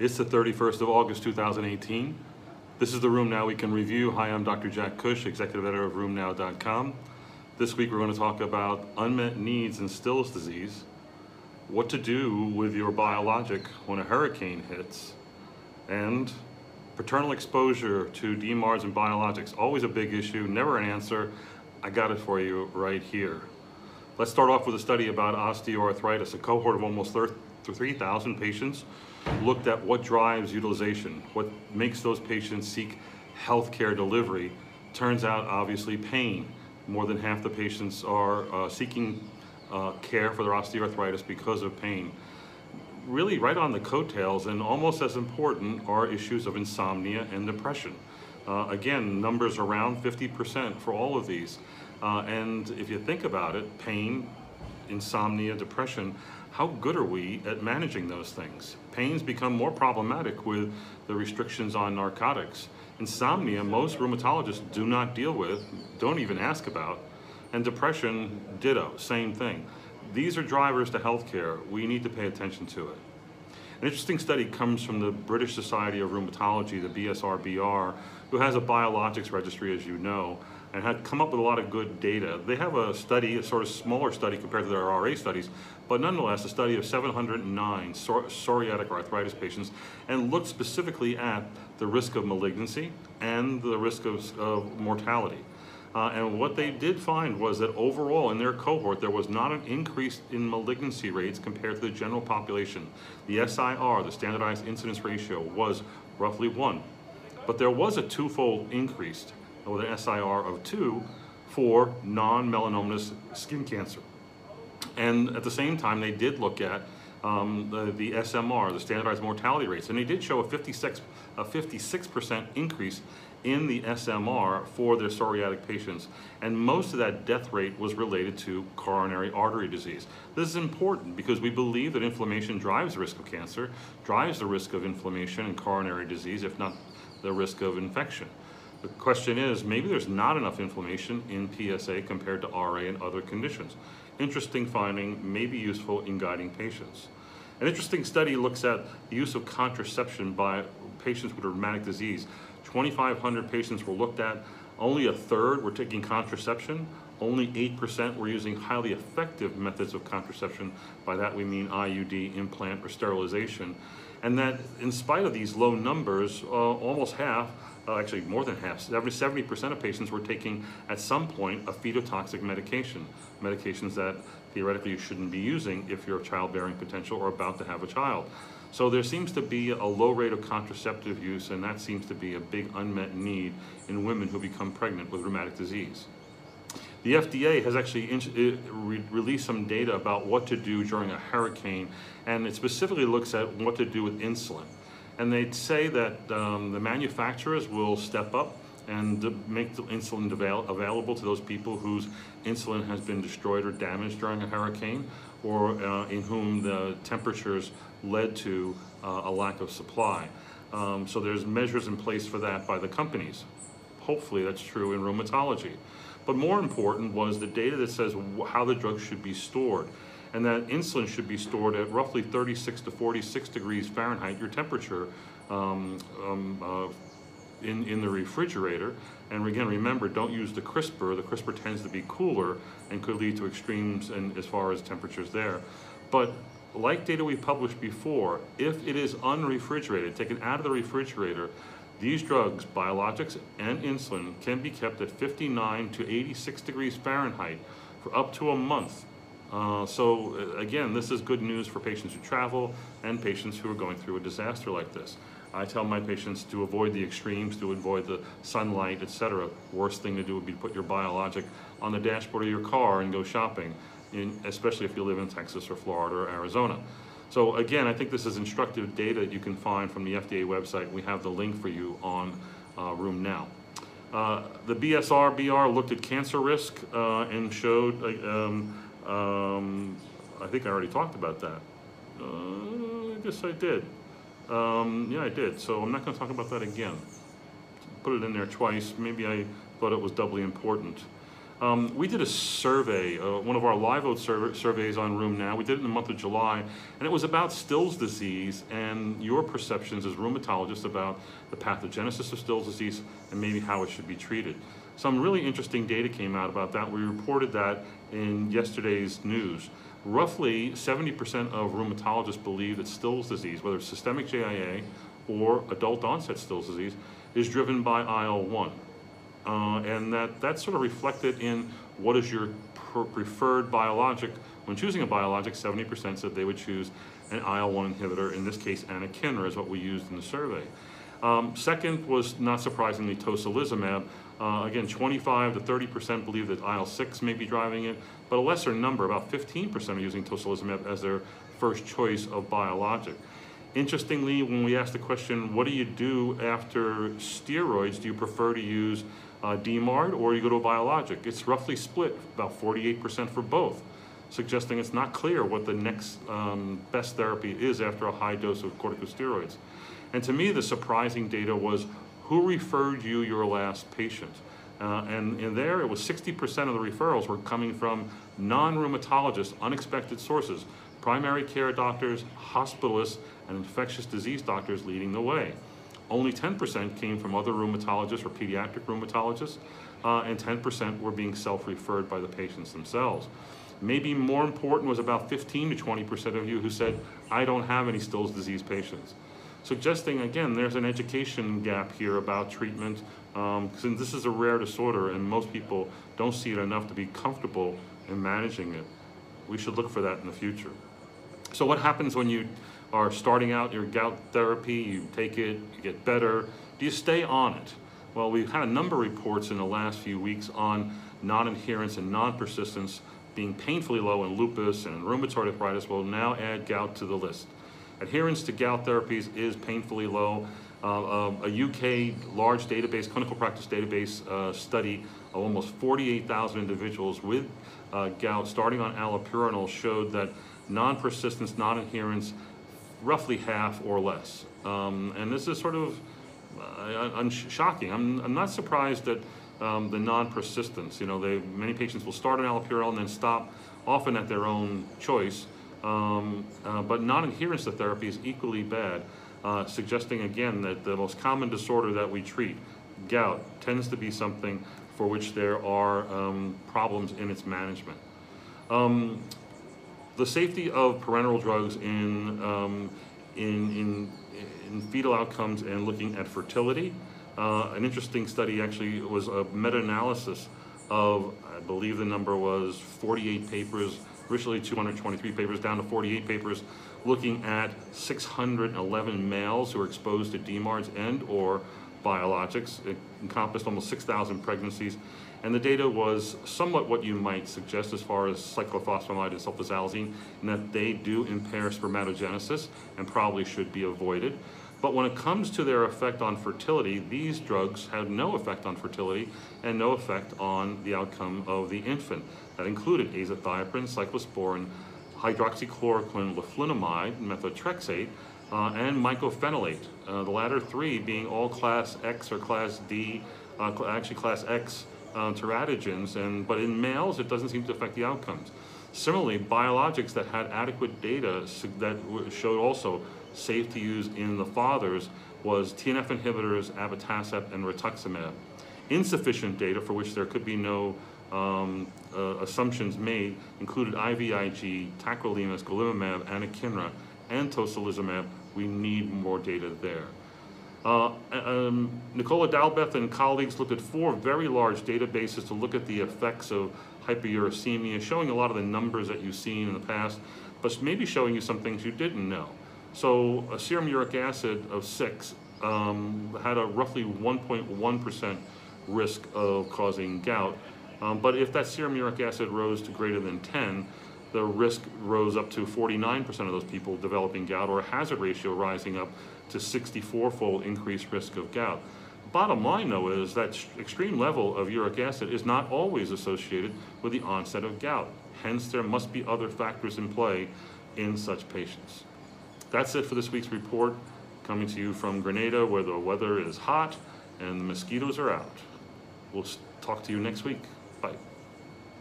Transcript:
It's the 31st of August 2018. This is the RheumNow Week in Review. Hi, I'm Dr. Jack Cush, executive editor of RheumNow.com. This week we're going to talk about unmet needs in Still's disease, what to do with your biologic when a hurricane hits, and paternal exposure to DMARDs and biologics. Always a big issue, never an answer. I got it for you right here. Let's start off with a study about osteoarthritis. A cohort of almost 3,000 patients looked at what drives utilization, what makes those patients seek healthcare delivery. Turns out, obviously, pain. More than half the patients are uh, seeking uh, care for their osteoarthritis because of pain. Really, right on the coattails, and almost as important, are issues of insomnia and depression. Uh, again, numbers around 50% for all of these. Uh, and if you think about it, pain, insomnia, depression, how good are we at managing those things? Pains become more problematic with the restrictions on narcotics. Insomnia, most rheumatologists do not deal with, don't even ask about. And depression, ditto, same thing. These are drivers to healthcare. We need to pay attention to it. An interesting study comes from the British Society of Rheumatology, the BSRBR, who has a biologics registry, as you know, and had come up with a lot of good data. They have a study, a sort of smaller study compared to their RA studies, but nonetheless a study of 709 psoriatic arthritis patients and looked specifically at the risk of malignancy and the risk of, of mortality. Uh, and what they did find was that overall in their cohort, there was not an increase in malignancy rates compared to the general population. The SIR, the standardized incidence ratio, was roughly one. But there was a twofold increase with an SIR of two for non-melanomatous skin cancer. And at the same time, they did look at um, the, the, SMR, the standardized mortality rates, and they did show a 56 a 56% increase in the SMR for their psoriatic patients, and most of that death rate was related to coronary artery disease. This is important because we believe that inflammation drives the risk of cancer, drives the risk of inflammation and coronary disease, if not the risk of infection. The question is, maybe there's not enough inflammation in PSA compared to RA and other conditions. Interesting finding, may be useful in guiding patients. An interesting study looks at the use of contraception by patients with rheumatic disease. 2,500 patients were looked at. Only a third were taking contraception. Only 8% were using highly effective methods of contraception. By that we mean IUD, implant, or sterilization. And that in spite of these low numbers, uh, almost half uh, actually more than half, 70% of patients were taking at some point a fetotoxic medication, medications that theoretically you shouldn't be using if you're childbearing potential or about to have a child. So there seems to be a low rate of contraceptive use and that seems to be a big unmet need in women who become pregnant with rheumatic disease. The FDA has actually uh, re released some data about what to do during a hurricane and it specifically looks at what to do with insulin. And they say that um, the manufacturers will step up and make the insulin avail available to those people whose insulin has been destroyed or damaged during a hurricane or uh, in whom the temperatures led to uh, a lack of supply. Um, so there's measures in place for that by the companies. Hopefully that's true in rheumatology. But more important was the data that says how the drug should be stored and that insulin should be stored at roughly 36 to 46 degrees Fahrenheit, your temperature, um, um, uh, in, in the refrigerator. And again, remember, don't use the crisper. The crisper tends to be cooler and could lead to extremes in, as far as temperatures there. But like data we published before, if it is unrefrigerated, taken out of the refrigerator, these drugs, biologics and insulin, can be kept at 59 to 86 degrees Fahrenheit for up to a month uh, so uh, again, this is good news for patients who travel and patients who are going through a disaster like this. I tell my patients to avoid the extremes, to avoid the sunlight, etc. Worst thing to do would be to put your biologic on the dashboard of your car and go shopping, in, especially if you live in Texas or Florida or Arizona. So again, I think this is instructive data that you can find from the FDA website. We have the link for you on uh, RheumNow. Uh, the BSR-BR looked at cancer risk uh, and showed uh, um, um, I think I already talked about that. Uh, I guess I did. Um, yeah, I did. So I'm not going to talk about that again. Put it in there twice. Maybe I thought it was doubly important. Um, we did a survey, uh, one of our live vote survey, surveys on RheumNow. We did it in the month of July, and it was about Still's disease and your perceptions as rheumatologists about the pathogenesis of Still's disease and maybe how it should be treated. Some really interesting data came out about that. We reported that in yesterday's news. Roughly 70% of rheumatologists believe that Still's disease, whether it's systemic JIA or adult onset Still's disease, is driven by IL-1. Uh, and that, that's sort of reflected in what is your preferred biologic. When choosing a biologic, 70% said they would choose an IL-1 inhibitor. In this case, anakinra is what we used in the survey. Um, second was, not surprisingly, tocilizumab. Uh, again, 25 to 30% believe that IL-6 may be driving it, but a lesser number, about 15% are using tocilizumab as their first choice of biologic. Interestingly, when we asked the question, what do you do after steroids? Do you prefer to use uh, DMARD or you go to a biologic? It's roughly split, about 48% for both, suggesting it's not clear what the next um, best therapy is after a high dose of corticosteroids. And to me, the surprising data was who referred you your last patient? Uh, and in there, it was 60% of the referrals were coming from non-rheumatologists, unexpected sources, primary care doctors, hospitalists, and infectious disease doctors leading the way. Only 10% came from other rheumatologists or pediatric rheumatologists, uh, and 10% were being self-referred by the patients themselves. Maybe more important was about 15 to 20% of you who said, I don't have any Still's disease patients. Suggesting, again, there's an education gap here about treatment, um, since this is a rare disorder and most people don't see it enough to be comfortable in managing it. We should look for that in the future. So what happens when you are starting out your gout therapy, you take it, you get better, do you stay on it? Well, we've had a number of reports in the last few weeks on non-adherence and non-persistence being painfully low in lupus and rheumatoid arthritis. We'll now add gout to the list. Adherence to gout therapies is painfully low. Uh, uh, a UK large database, clinical practice database uh, study of almost 48,000 individuals with uh, gout starting on allopurinol showed that non-persistence, non-adherence, roughly half or less. Um, and this is sort of uh, shocking. I'm, I'm, not surprised that um, the non-persistence, you know, they, many patients will start on allopurinol and then stop, often at their own choice. Um, uh, but non-adherence to therapy is equally bad, uh, suggesting again that the most common disorder that we treat, gout, tends to be something for which there are um, problems in its management. Um, the safety of parenteral drugs in, um, in, in, in, fetal outcomes and looking at fertility. Uh, an interesting study actually was a meta-analysis of, I believe the number was 48 papers, originally 223 papers, down to 48 papers, looking at 611 males who were exposed to DMARDs and or biologics. It encompassed almost 6,000 pregnancies and the data was somewhat what you might suggest as far as cyclophosphamide and sulfasalazine, in that they do impair spermatogenesis and probably should be avoided. But when it comes to their effect on fertility, these drugs have no effect on fertility and no effect on the outcome of the infant. That included azathioprine, cyclosporin, hydroxychloroquine, leflunomide, methotrexate, uh, and mycophenolate. Uh, the latter three being all class X or class D, uh, actually class X uh, teratogens, and, but in males it doesn't seem to affect the outcomes. Similarly, biologics that had adequate data that showed also safe to use in the fathers was TNF inhibitors, abatacept, and rituximab. Insufficient data for which there could be no um, uh, assumptions made included IVIG, tacrolimus, golimumab, anakinra, and tocilizumab. We need more data there. Uh, um, Nicola Dalbeth and colleagues looked at four very large databases to look at the effects of hyperuricemia, showing a lot of the numbers that you've seen in the past, but maybe showing you some things you didn't know. So a serum uric acid of six um, had a roughly 1.1% risk of causing gout. Um, but if that serum uric acid rose to greater than 10, the risk rose up to 49% of those people developing gout, or a hazard ratio rising up to 64-fold increased risk of gout. Bottom line, though, is that extreme level of uric acid is not always associated with the onset of gout. Hence, there must be other factors in play in such patients. That's it for this week's report, coming to you from Grenada, where the weather is hot and the mosquitoes are out. We'll talk to you next week.